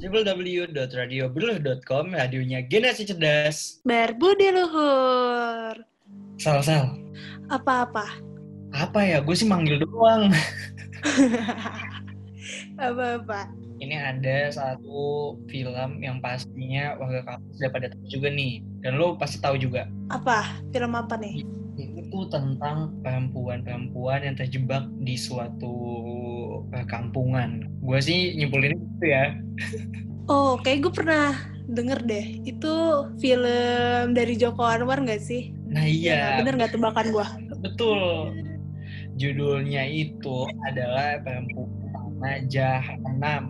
www.radiobeluh.com radionya generasi cerdas. Berbudi luhur. Sal sal. Apa-apa? Apa ya? Gue sih manggil doang. Apa-apa? Ini ada satu film yang pastinya warga kampus udah pada tahu juga nih. Dan lo pasti tahu juga. Apa? Film apa nih? Tuh tentang perempuan-perempuan yang terjebak di suatu uh, kampungan. Gue sih nyimpulin itu ya. Oh, kayak gue pernah denger deh. Itu film dari Joko Anwar nggak sih? Nah iya, Ya, bener nggak tebakan gue? betul. Judulnya itu adalah Perempuan Tanah Jahanam.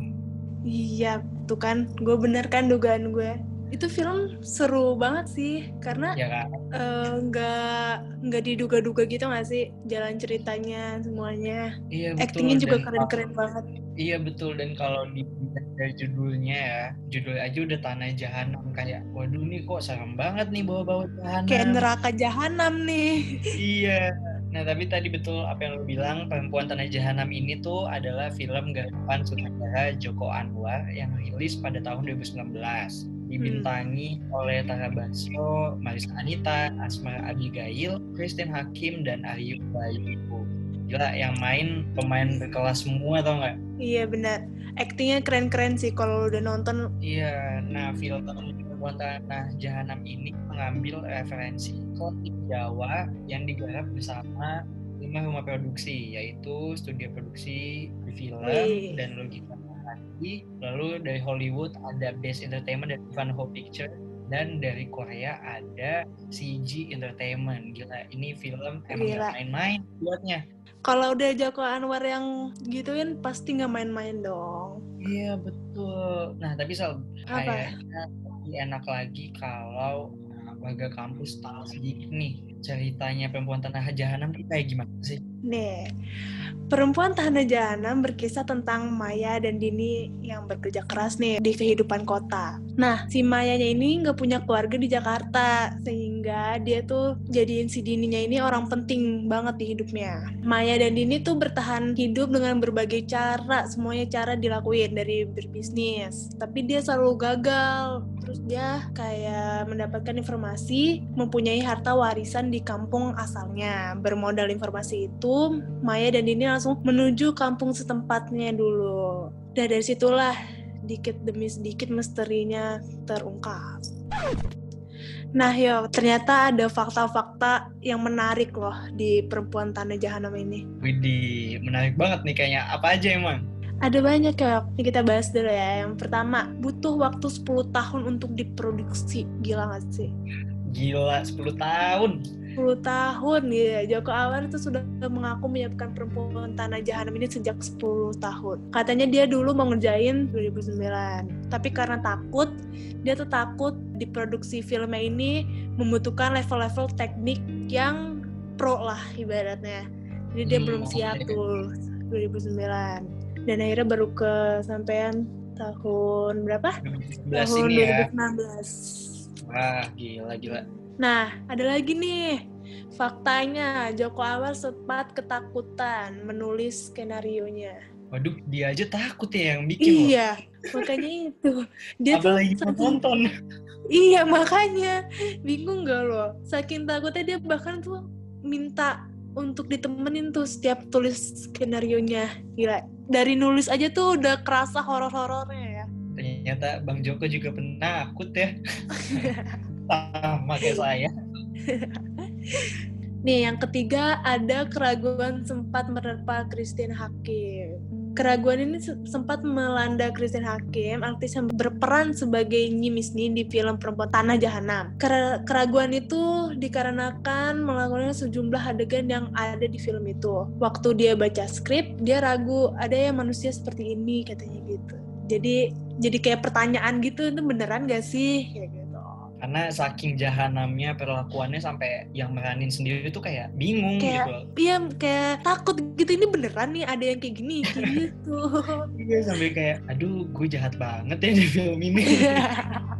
Iya, tuh kan. Gue bener kan dugaan gue. Itu film seru banget sih, karena Ya kan? eh, nggak nggak diduga-duga gitu nggak sih jalan ceritanya semuanya. Iya betul. Actingnya juga keren-keren banget. Iya betul dan kalau di dari judulnya ya, judul aja udah tanah jahanam kayak waduh nih kok serem banget nih bawa-bawa jahanam. Kayak neraka jahanam nih. Iya. Nah tapi tadi betul apa yang lo bilang perempuan tanah jahanam ini tuh adalah film garapan sutradara Joko Anwar yang rilis pada tahun 2019 dibintangi oleh Tara Basro, Marisa Anita, Asma Abigail, Christine Hakim dan Ayu Bayu. Gila yang main pemain berkelas semua tau nggak? Iya benar. Actingnya keren-keren sih kalau udah nonton. Iya, nah film Perempuan Tanah Jahanam ini mengambil referensi klasik Jawa yang digarap bersama lima rumah produksi, yaitu studio produksi film Wih. dan logika lagi. Lalu dari Hollywood ada Best Entertainment dari Ivanhoe Picture dan dari Korea ada CG Entertainment. Gila, ini film emang Gila. gak main-main buatnya. Kalau udah Joko Anwar yang gituin pasti nggak main-main dong. Iya betul. Nah tapi Apa? kayaknya enak lagi kalau warga kampus tahu sedikit nih ceritanya perempuan tanah jahanam itu kayak gimana sih? Nih, perempuan tahanan jahanam berkisah tentang Maya dan Dini yang bekerja keras nih di kehidupan kota. Nah, si Mayanya ini nggak punya keluarga di Jakarta, sehingga dia tuh jadiin si Dininya ini orang penting banget di hidupnya. Maya dan Dini tuh bertahan hidup dengan berbagai cara, semuanya cara dilakuin dari berbisnis. Tapi dia selalu gagal. Terus dia kayak mendapatkan informasi mempunyai harta warisan di kampung asalnya. Bermodal informasi itu, Maya dan Dini langsung menuju kampung setempatnya dulu. Dan dari situlah dikit demi sedikit misterinya terungkap. Nah yo, ternyata ada fakta-fakta yang menarik loh di perempuan tanah jahanam ini. Widih, menarik banget nih kayaknya. Apa aja emang? Ada banyak ya, kita bahas dulu ya. Yang pertama, butuh waktu 10 tahun untuk diproduksi. Gila gak sih? Gila, 10 tahun. 10 tahun ya. Joko Anwar itu sudah mengaku menyiapkan perempuan tanah jahanam ini sejak 10 tahun. Katanya dia dulu mau ngerjain 2009. Tapi karena takut, dia tuh takut diproduksi filmnya ini membutuhkan level-level teknik yang pro lah ibaratnya. Jadi dia Hmm, belum siap tuh 2009. Dan akhirnya baru kesampaian tahun berapa? 2011 tahun ini ya. 2016. Wah, gila, gila. Nah, ada lagi nih. Faktanya, Joko Anwar sempat ketakutan menulis skenario-nya. Waduh, dia aja takut ya yang bikin loh. Iya, makanya itu. Dia tuh Apalagi saking- nonton. Iya, makanya. Bingung gak lo? Saking takutnya dia bahkan tuh minta untuk ditemenin tuh setiap tulis skenario-nya. Gila. Dari nulis aja tuh udah kerasa horor-horornya ya. Ternyata Bang Joko juga penakut ya. Sama kayak saya. Nih, yang ketiga ada keraguan sempat menerpa Christine Hakim. Keraguan ini se- sempat melanda Christine Hakim, artis yang berperan sebagai Nyi Misni di film Perempuan Tanah Jahanam. Kera- keraguan itu dikarenakan melakukan sejumlah adegan yang ada di film itu. Waktu dia baca skrip, dia ragu ada yang manusia seperti ini katanya gitu. Jadi jadi kayak pertanyaan gitu, itu beneran gak sih? Kayak gitu. Karena saking jahanamnya perlakuannya sampai yang meranin sendiri tuh kayak bingung Kayak- gitu. Iya kayak takut gitu ini beneran nih ada yang kayak gini gitu. Iya sampai kayak aduh gue jahat banget ya di film ini.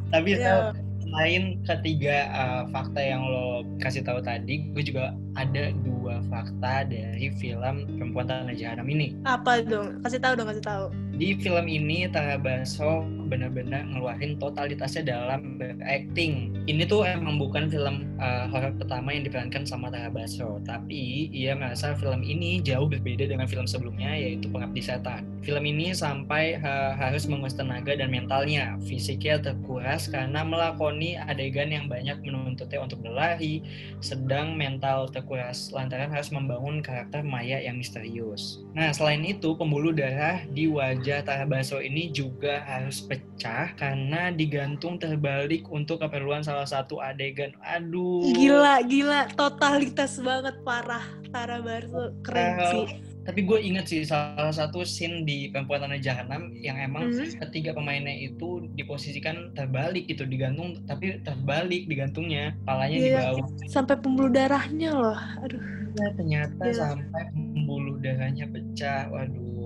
Tapi Iya. selain ketiga uh, fakta yang lo kasih tahu tadi, gue juga ada dua fakta dari film Perempuan Tanah Jahanam ini. Apa dong? Kasih tahu dong kasih tahu. Di film ini Tara Basro benar-benar ngeluarin totalitasnya dalam acting. Ini tuh emang bukan film uh, horor pertama yang diperankan sama Tara Basro, tapi ia merasa film ini jauh berbeda dengan film sebelumnya yaitu Pengabdi Setan. Film ini sampai uh, harus menguras tenaga dan mentalnya, fisiknya terkuras karena melakoni adegan yang banyak menuntutnya untuk berlari, sedang mental terkuras lantaran harus membangun karakter Maya yang misterius. Nah, selain itu pembuluh darah di wajah wajah Tara Basro ini juga harus pecah karena digantung terbalik untuk keperluan salah satu adegan. Aduh. Gila, gila. Totalitas banget parah. Tara Basro keren uh, sih. Tapi gue inget sih salah satu scene di Perempuan Tanah Jahanam yang emang hmm. ketiga pemainnya itu diposisikan terbalik gitu, digantung tapi terbalik digantungnya, palanya yeah, di bawah. Sampai pembuluh darahnya loh. Aduh. Ya, ternyata yeah. sampai pembuluh darahnya pecah. Waduh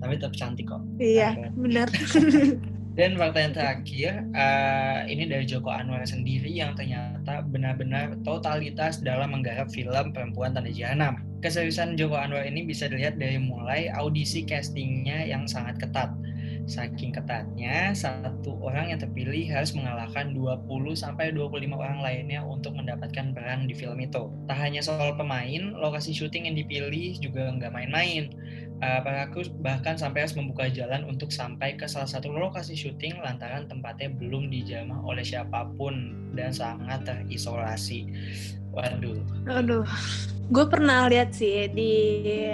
tapi tetap cantik kok. Iya, benar. Dan fakta yang terakhir, uh, ini dari Joko Anwar sendiri yang ternyata benar-benar totalitas dalam menggarap film Perempuan Tanda Jahanam. Keseriusan Joko Anwar ini bisa dilihat dari mulai audisi castingnya yang sangat ketat. Saking ketatnya, satu orang yang terpilih harus mengalahkan 20 sampai 25 orang lainnya untuk mendapatkan peran di film itu. Tak hanya soal pemain, lokasi syuting yang dipilih juga nggak main-main uh, Pak bahkan sampai harus membuka jalan untuk sampai ke salah satu lokasi syuting lantaran tempatnya belum dijamah oleh siapa pun dan sangat terisolasi. Waduh. Aduh. Gue pernah lihat sih di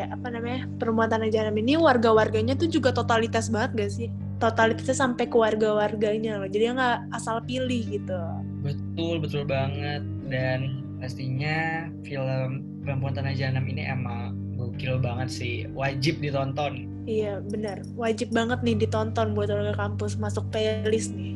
apa namanya perempuan tanah jalan ini warga-warganya tuh juga totalitas banget gak sih? Totalitasnya sampai ke warga-warganya loh. Jadi nggak asal pilih gitu. Betul betul banget dan pastinya film perempuan tanah jahanam ini emang gokil banget sih wajib ditonton iya benar wajib banget nih ditonton buat warga kampus masuk playlist nih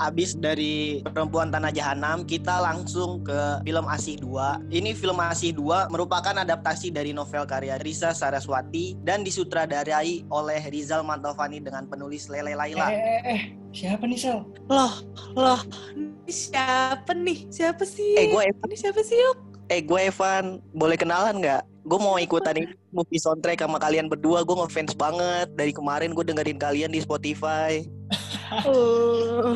Abis dari Perempuan Tanah Jahanam, kita langsung ke film Asih 2. Ini film Asih 2 merupakan adaptasi dari novel karya Risa Saraswati dan disutradarai oleh Rizal Mantovani dengan penulis Lele Laila. Eh, eh, eh, siapa nih Sel? Loh, loh, ini siapa nih? Siapa sih? Eh, gue Evan. Ini siapa sih, yuk? Eh, gue Evan. Boleh kenalan nggak? Gue mau ikutan ini movie soundtrack sama kalian berdua. Gue ngefans banget. Dari kemarin gue dengerin kalian di Spotify. Oh.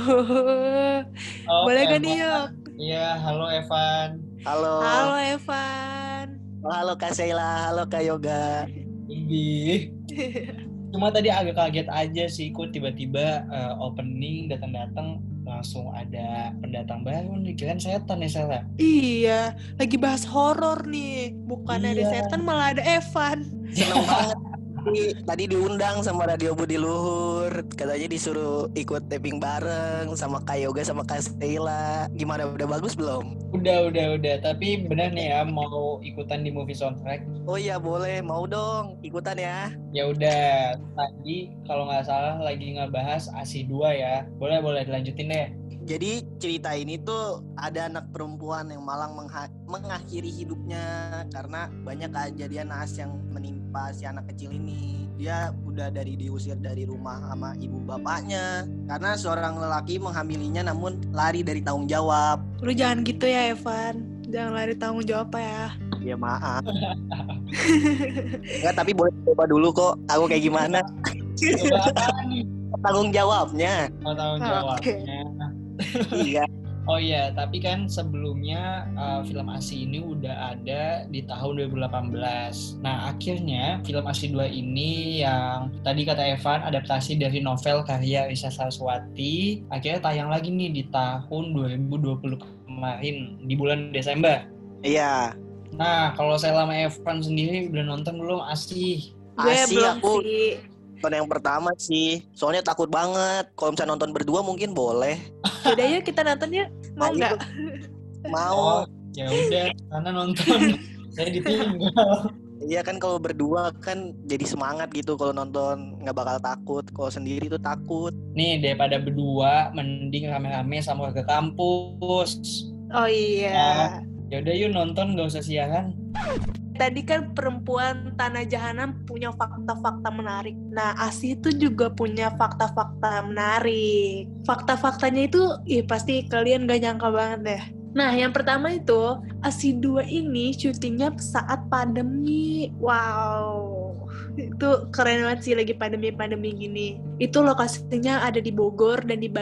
oh boleh kan yuk? Iya halo Evan. Halo. Halo Evan. Oh, halo Kak Sheila. Halo Kak Yoga. Ibi cuma tadi agak kaget aja sih kok tiba-tiba uh, opening datang-datang langsung ada pendatang baru nih kalian setan ya Sela iya lagi bahas horor nih. Bukan iya. ada setan malah ada Evan. Seneng banget tadi diundang sama Radio Budi Luhur. Katanya disuruh ikut taping bareng sama Kak Yoga sama Kak Stella. Gimana udah bagus belum? Udah udah udah. Tapi benar nih ya mau ikutan di movie soundtrack? Oh iya boleh. Mau dong. Ikutan ya. Ya udah. Tadi kalau nggak salah lagi ngebahas ASI 2 ya. Boleh boleh. Dilanjutin deh. Jadi cerita ini tuh ada anak perempuan yang malang mengakhiri hidupnya karena banyak kejadian naas yang menimpa si anak kecil ini. Dia udah dari diusir dari rumah sama ibu bapaknya karena seorang lelaki menghamilinya namun lari dari tanggung jawab. Lu jangan gitu ya Evan. Jangan lari tanggung jawab ya. Ya maaf. Enggak tapi boleh coba dulu kok aku kayak gimana. tanggung jawabnya. Oh, tanggung jawabnya. Okay iya. Oh iya, tapi kan sebelumnya uh, film ASI ini udah ada di tahun 2018. Nah, akhirnya film ASI 2 ini yang tadi kata Evan adaptasi dari novel karya Risa Saraswati, akhirnya tayang lagi nih di tahun 2020 kemarin di bulan Desember. Iya. Nah, kalau saya lama Evan sendiri udah nonton belum ASI? ASI aku sih nonton yang pertama sih. Soalnya takut banget. Kalau misalnya nonton berdua mungkin boleh. Udah yuk kita nonton yuk. Mau nggak? Mau. Oh, ya udah karena nonton. Saya ditinggal. Iya kan kalau berdua kan jadi semangat gitu kalau nonton. Nggak bakal takut. Kalau sendiri tuh takut. Nih daripada berdua mending rame-rame sama ke kampus. Oh iya. Nah, ya udah yuk nonton. Gak usah siaran tadi kan perempuan tanah jahanam punya fakta-fakta menarik. Nah, Asi itu juga punya fakta-fakta menarik. Fakta-faktanya itu, ih pasti kalian gak nyangka banget deh. Nah, yang pertama itu, Asi 2 ini syutingnya saat pandemi. Wow. itu keren banget sih lagi pandemi-pandemi gini. Itu lokasinya ada di Bogor dan di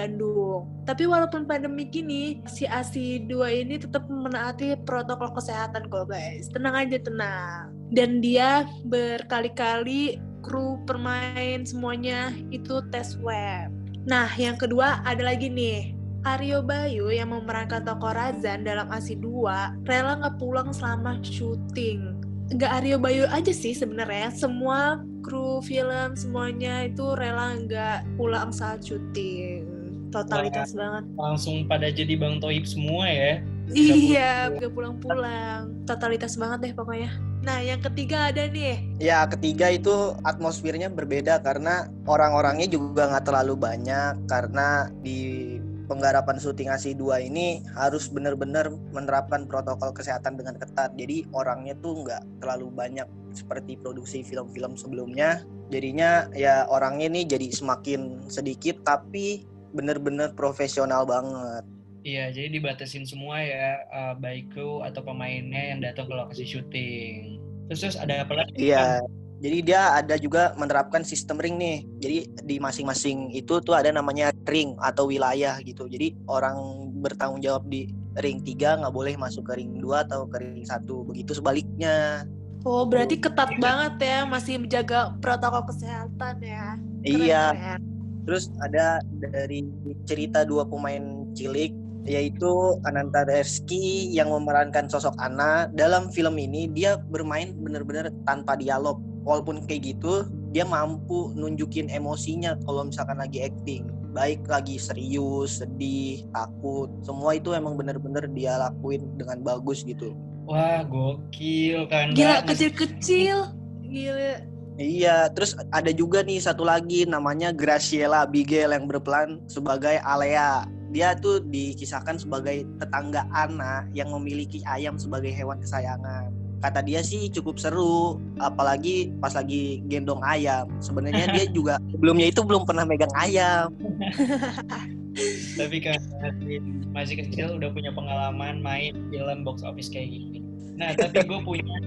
Bandung. Tapi walaupun pandemi gini, si ASI 2 ini tetap menaati protokol kesehatan kok guys. Tenang aja tenang. Dan dia berkali-kali kru permain semuanya itu tes web. Nah, yang kedua ada lagi nih. Aryo Bayu yang memerankan tokoh Razan dalam ASI 2 rela nggak pulang selama syuting nggak Aryo Bayu aja sih sebenarnya semua kru film semuanya itu rela nggak pulang saat syuting totalitas Wah, banget Langsung pada jadi Bang Toib semua ya. iya nggak pulang-pulang totalitas banget deh pokoknya nah yang ketiga ada nih Ya ketiga itu atmosfernya berbeda karena orang-orangnya juga nggak terlalu banyak karena di penggarapan syuting ASI 2 ini harus benar-benar menerapkan protokol kesehatan dengan ketat. Jadi orangnya tuh nggak terlalu banyak seperti produksi film-film sebelumnya. Jadinya ya orangnya nih jadi semakin sedikit tapi benar-benar profesional banget. Iya, jadi dibatasin semua ya, uh, baik kru atau pemainnya yang datang ke lokasi syuting. Terus, terus ada apa lagi? Iya. Jadi dia ada juga menerapkan sistem ring nih. Jadi di masing-masing itu tuh ada namanya ring atau wilayah gitu. Jadi orang bertanggung jawab di ring 3 nggak boleh masuk ke ring 2 atau ke ring 1. Begitu sebaliknya. oh berarti ketat banget ya masih menjaga protokol kesehatan ya Keren, Iya. keren. Terus ada dari cerita dua pemain cilik yaitu Ananta Reski yang memerankan sosok Ana dalam film ini dia bermain benar-benar tanpa dialog. Walaupun kayak gitu dia mampu nunjukin emosinya kalau misalkan lagi acting. Baik lagi serius sedih takut. Semua itu emang bener-bener dia lakuin dengan bagus gitu. Wah, gokil kan. gila kecil-kecil. Gila Iya, terus ada juga nih satu lagi namanya Graciela Abigail yang berperan sebagai Alea. Dia tuh dikisahkan sebagai tetangga Ana yang memiliki ayam sebagai hewan kesayangan. Kata dia sih cukup seru, apalagi pas lagi gendong ayam. Sebenarnya dia juga sebelumnya itu belum pernah megang ayam. Tapi kan masih, masih kecil udah punya pengalaman main film box office kayak gini. Nah, tapi gue punya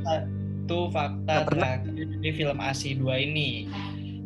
satu fakta terakhir di film ASI 2 ini.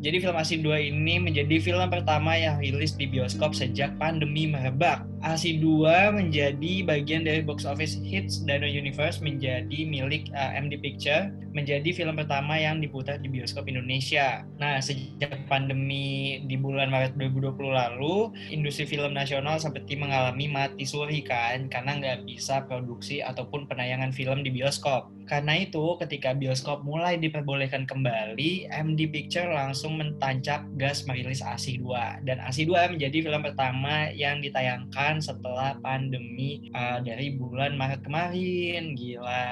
Jadi film ASI 2 ini menjadi film pertama yang rilis di bioskop sejak pandemi merebak. ASI 2 menjadi bagian dari box office hits Dano Universe menjadi milik uh, MD Picture, menjadi film pertama yang diputar di bioskop Indonesia. Nah, sejak pandemi di bulan Maret 2020 lalu, industri film nasional seperti mengalami mati suri kan, karena nggak bisa produksi ataupun penayangan film di bioskop. Karena itu, ketika bioskop mulai diperbolehkan kembali, MD Picture langsung mentancap gas merilis ASI 2. Dan ASI 2 menjadi film pertama yang ditayangkan setelah pandemi uh, dari bulan Maret kemarin. Gila.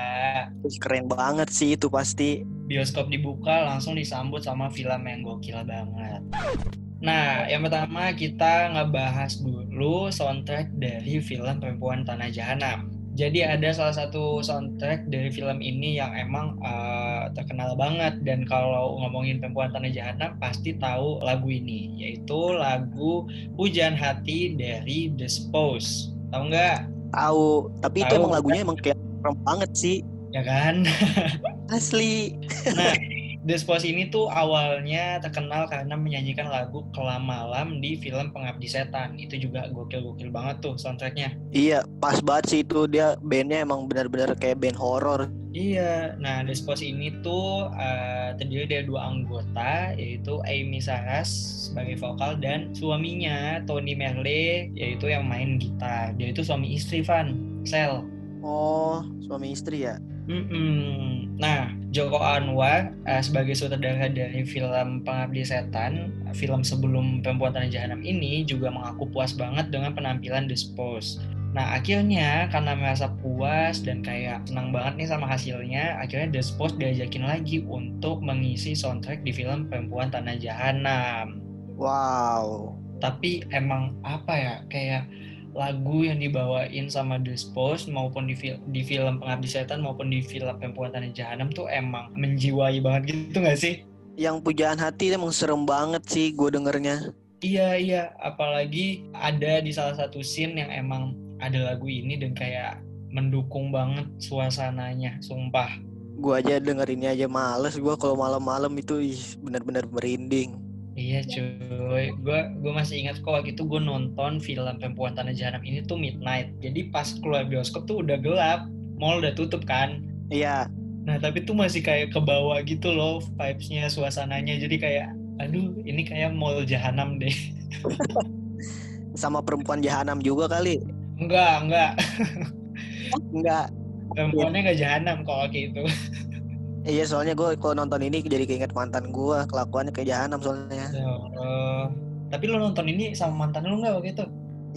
Keren banget sih itu pasti. Bioskop dibuka langsung disambut sama film yang gokil banget. Nah, yang pertama kita ngebahas dulu soundtrack dari film Perempuan Tanah Jahanam. Jadi ada salah satu soundtrack dari film ini yang emang uh, terkenal banget dan kalau ngomongin Perempuan Tanah Jahanam pasti tahu lagu ini yaitu lagu Hujan Hati dari The Spouse. Tahu nggak? Tahu, tapi itu Tahu, emang lagunya emang kayak serem banget sih. Ya kan? Asli. Nah, The Spouse ini tuh awalnya terkenal karena menyanyikan lagu Kelam Malam di film Pengabdi Setan. Itu juga gokil-gokil banget tuh soundtracknya. Iya, pas banget sih itu dia bandnya emang benar-benar kayak band horor. Iya, nah The Spouse ini tuh uh, terdiri dari dua anggota, yaitu Amy Saras sebagai vokal dan suaminya Tony Merle, yaitu yang main gitar. Dia itu suami istri Van, Sel. Oh, suami istri ya? Mm-mm. Nah, Joko Anwar uh, sebagai sutradara dari film Pengabdi Setan, film sebelum Perempuan Tanah Jahanam ini juga mengaku puas banget dengan penampilan The Spouse. Nah, akhirnya karena merasa puas dan kayak senang banget nih sama hasilnya, akhirnya The Spouse diajakin lagi untuk mengisi soundtrack di film Perempuan Tanah Jahanam. Wow. Tapi emang apa ya, kayak lagu yang dibawain sama The Spouse maupun di, fil- di film Pengabdi Setan maupun di film Perempuan Tanah Jahanam tuh emang menjiwai banget gitu gak sih? Yang pujaan hati emang serem banget sih gue dengernya. Iya iya, apalagi ada di salah satu scene yang emang ada lagu ini dan kayak mendukung banget suasananya, sumpah. Gua aja dengerinnya aja males gua kalau malam-malam itu bener-bener merinding. Iya cuy, gue gue masih ingat kok waktu itu gue nonton film Perempuan Tanah Jahanam ini tuh midnight. Jadi pas keluar bioskop tuh udah gelap, mall udah tutup kan. Iya, Nah tapi tuh masih kayak ke bawah gitu loh vibes-nya, suasananya. Jadi kayak, aduh ini kayak mall jahanam deh. sama perempuan jahanam juga kali. Enggak, enggak. Enggak. Perempuannya enggak jahanam kalau kayak gitu. Iya soalnya gue kalau nonton ini jadi keinget mantan gue kelakuannya kayak jahanam soalnya. Ya Allah. Tapi lo nonton ini sama mantan lo nggak waktu itu?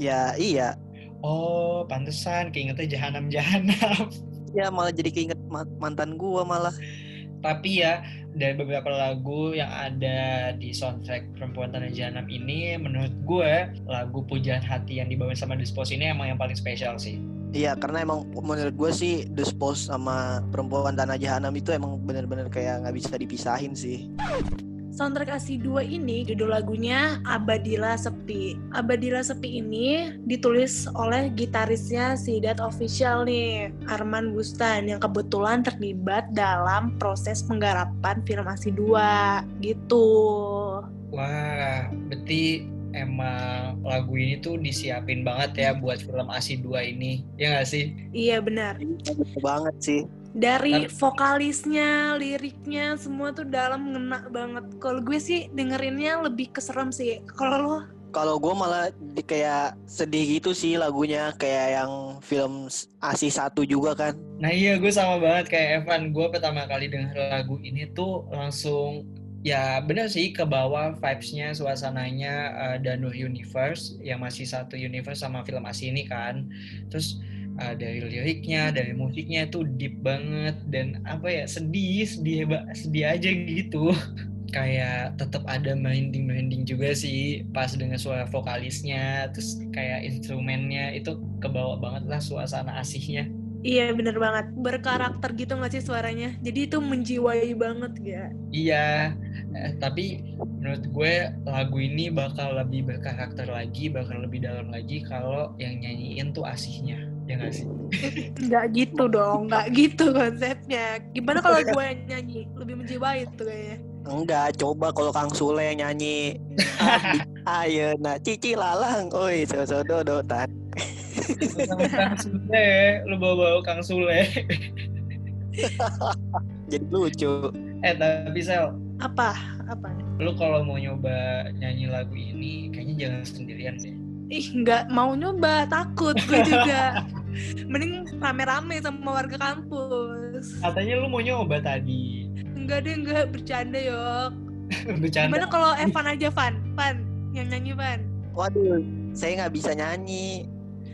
Ya iya. Oh, pantesan keingetnya jahanam-jahanam. Ya malah jadi keinget ma- mantan gue malah. Tapi ya dari beberapa lagu yang ada di soundtrack Perempuan Tanah Jahanam ini menurut gue lagu Pujaan Hati yang dibawain sama Dispos ini emang yang paling spesial sih. Iya karena emang menurut gue sih The Spouse sama perempuan tanah jahanam itu emang bener-bener kayak nggak bisa dipisahin sih. Soundtrack ASI 2 ini judul lagunya Abadila Sepi. Abadila Sepi ini ditulis oleh gitarisnya Sidat Official nih, Arman Bustan yang kebetulan terlibat dalam proses penggarapan film ASI 2 gitu. Wah, berarti emang lagu ini tuh disiapin banget ya buat film ASI 2 ini. Ya nggak sih? Iya benar. Bener banget sih. Dari vokalisnya, liriknya, semua tuh dalam ngena banget. Kalau gue sih dengerinnya lebih keserem sih. Kalau lo Kalau gue malah di- kayak sedih gitu sih lagunya kayak yang film Asi satu juga kan. Nah iya gue sama banget kayak Evan. Gue pertama kali denger lagu ini tuh langsung ya bener sih ke bawah vibes-nya, suasananya uh, Universe yang masih satu universe sama film ASI ini kan. Terus uh, dari liriknya, dari musiknya tuh deep banget dan apa ya sedih, sedih sedih aja gitu. kayak tetap ada merinding merinding juga sih pas dengan suara vokalisnya terus kayak instrumennya itu kebawa banget lah suasana asihnya Iya bener banget. Berkarakter gitu gak sih suaranya? Jadi itu menjiwai banget ya Iya, eh, tapi menurut gue lagu ini bakal lebih berkarakter lagi, bakal lebih dalam lagi kalau yang nyanyiin tuh asihnya, ya nggak sih? Gak gitu dong Gak gitu konsepnya. Gimana kalau gue yang nyanyi? Lebih menjiwai tuh kayaknya. Enggak, coba kalau Kang Sule yang nyanyi. Ayo, nah cici lalang, oi sosodo tan. Sama Kang Sule, lu bawa-bawa Kang Sule. Jadi lucu. Eh tapi Sel, Apa? Apa? lu kalau mau nyoba nyanyi lagu ini, kayaknya jangan sendirian deh. Ih gak mau nyoba Takut gue juga Mending rame-rame sama warga kampus Katanya lu mau nyoba tadi. Enggak deh enggak Bercanda yok Bercanda. Gimana kalau Evan aja Van Van Yang nyanyi Van Waduh, saya nggak bisa nyanyi.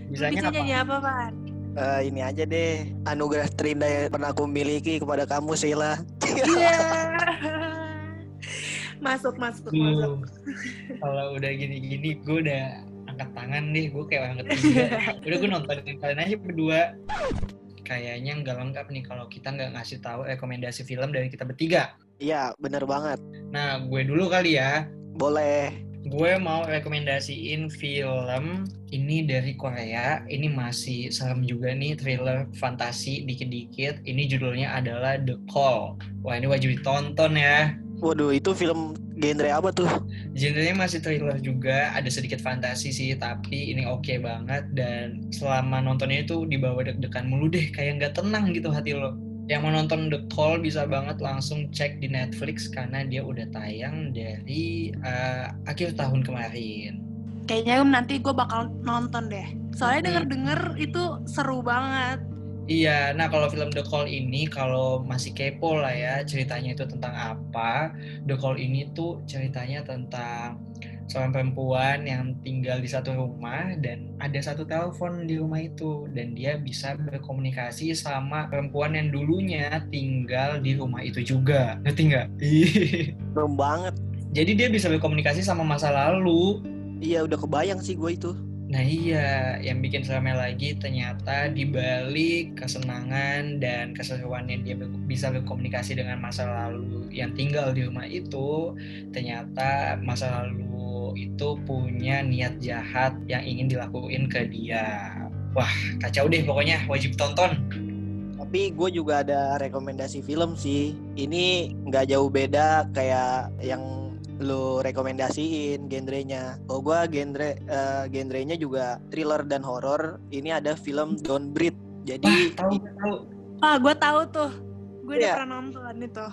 Bisanya bisa apa? nyanyi apa Van? Eh, ini aja deh, anugerah terindah yang pernah aku miliki kepada kamu, Sheila. Iya Masuk masuk masuk Duh, kalau udah gini-gini gue udah angkat tangan deh, gue kayak orang ketiga. udah gue nontonin kalian aja berdua. Kayaknya nggak lengkap nih kalau kita nggak ngasih tahu rekomendasi film dari kita bertiga. Iya, bener banget. Nah, gue dulu kali ya. Boleh. Gue mau rekomendasiin film ini dari Korea. Ini masih serem juga nih, thriller fantasi dikit-dikit. Ini judulnya adalah The Call. Wah, ini wajib ditonton ya. Waduh, itu film genre apa tuh? Genrenya masih thriller juga, ada sedikit fantasi sih, tapi ini oke banget dan selama nontonnya itu dibawa deg-degan mulu deh, kayak nggak tenang gitu hati lo. Yang mau nonton The Call bisa banget langsung cek di Netflix karena dia udah tayang dari uh, akhir tahun kemarin. Kayaknya nanti gue bakal nonton deh Soalnya denger-denger itu seru banget Iya, nah kalau film The Call ini kalau masih kepo lah ya ceritanya itu tentang apa. The Call ini tuh ceritanya tentang seorang perempuan yang tinggal di satu rumah dan ada satu telepon di rumah itu dan dia bisa berkomunikasi sama perempuan yang dulunya tinggal di rumah itu juga. Ngerti nggak? Serem banget. Jadi dia bisa berkomunikasi sama masa lalu. Iya, udah kebayang sih gue itu. Nah iya, yang bikin seremnya lagi ternyata di balik kesenangan dan keseruannya dia bisa berkomunikasi dengan masa lalu yang tinggal di rumah itu, ternyata masa lalu itu punya niat jahat yang ingin dilakuin ke dia. Wah, kacau deh pokoknya, wajib tonton. Tapi gue juga ada rekomendasi film sih. Ini nggak jauh beda kayak yang lu rekomendasiin genrenya. Oh gue genre uh, genrenya juga thriller dan horor. Ini ada film Don't Breathe. Jadi Wah, tahu tahu. Ah, gue tahu tuh. Gue udah Iya. pernah nonton itu.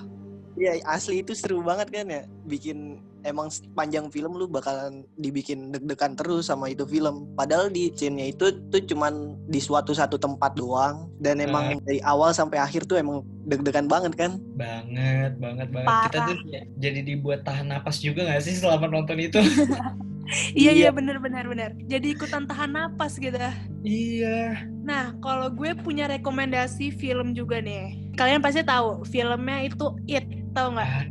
Iya asli itu seru banget kan ya. Bikin emang panjang film lu bakalan dibikin deg-degan terus sama itu film. Padahal di scene-nya itu tuh cuman di suatu satu tempat doang dan emang dari awal sampai akhir tuh emang deg-degan banget kan. Banget, banget, banget. Kita Parah. tuh kayak jadi dibuat tahan napas juga gak sih selama nonton itu? Iya, Iya. iya bener bener bener. Jadi ikutan tahan napas gitu. iya. Nah, kalau gue punya rekomendasi film juga nih. Kalian pasti tahu, filmnya itu It, tahu nggak? Ah,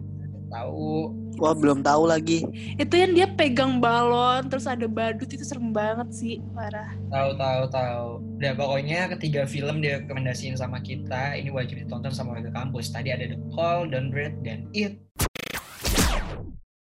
tahu. Wah belum tahu lagi. Itu yang dia pegang balon, terus ada badut itu serem banget sih, parah. Tahu, tahu, tahu. Udah pokoknya ketiga film direkomendasiin sama kita, ini wajib ditonton sama warga kampus. Tadi ada The Call, Don't Breathe, dan It.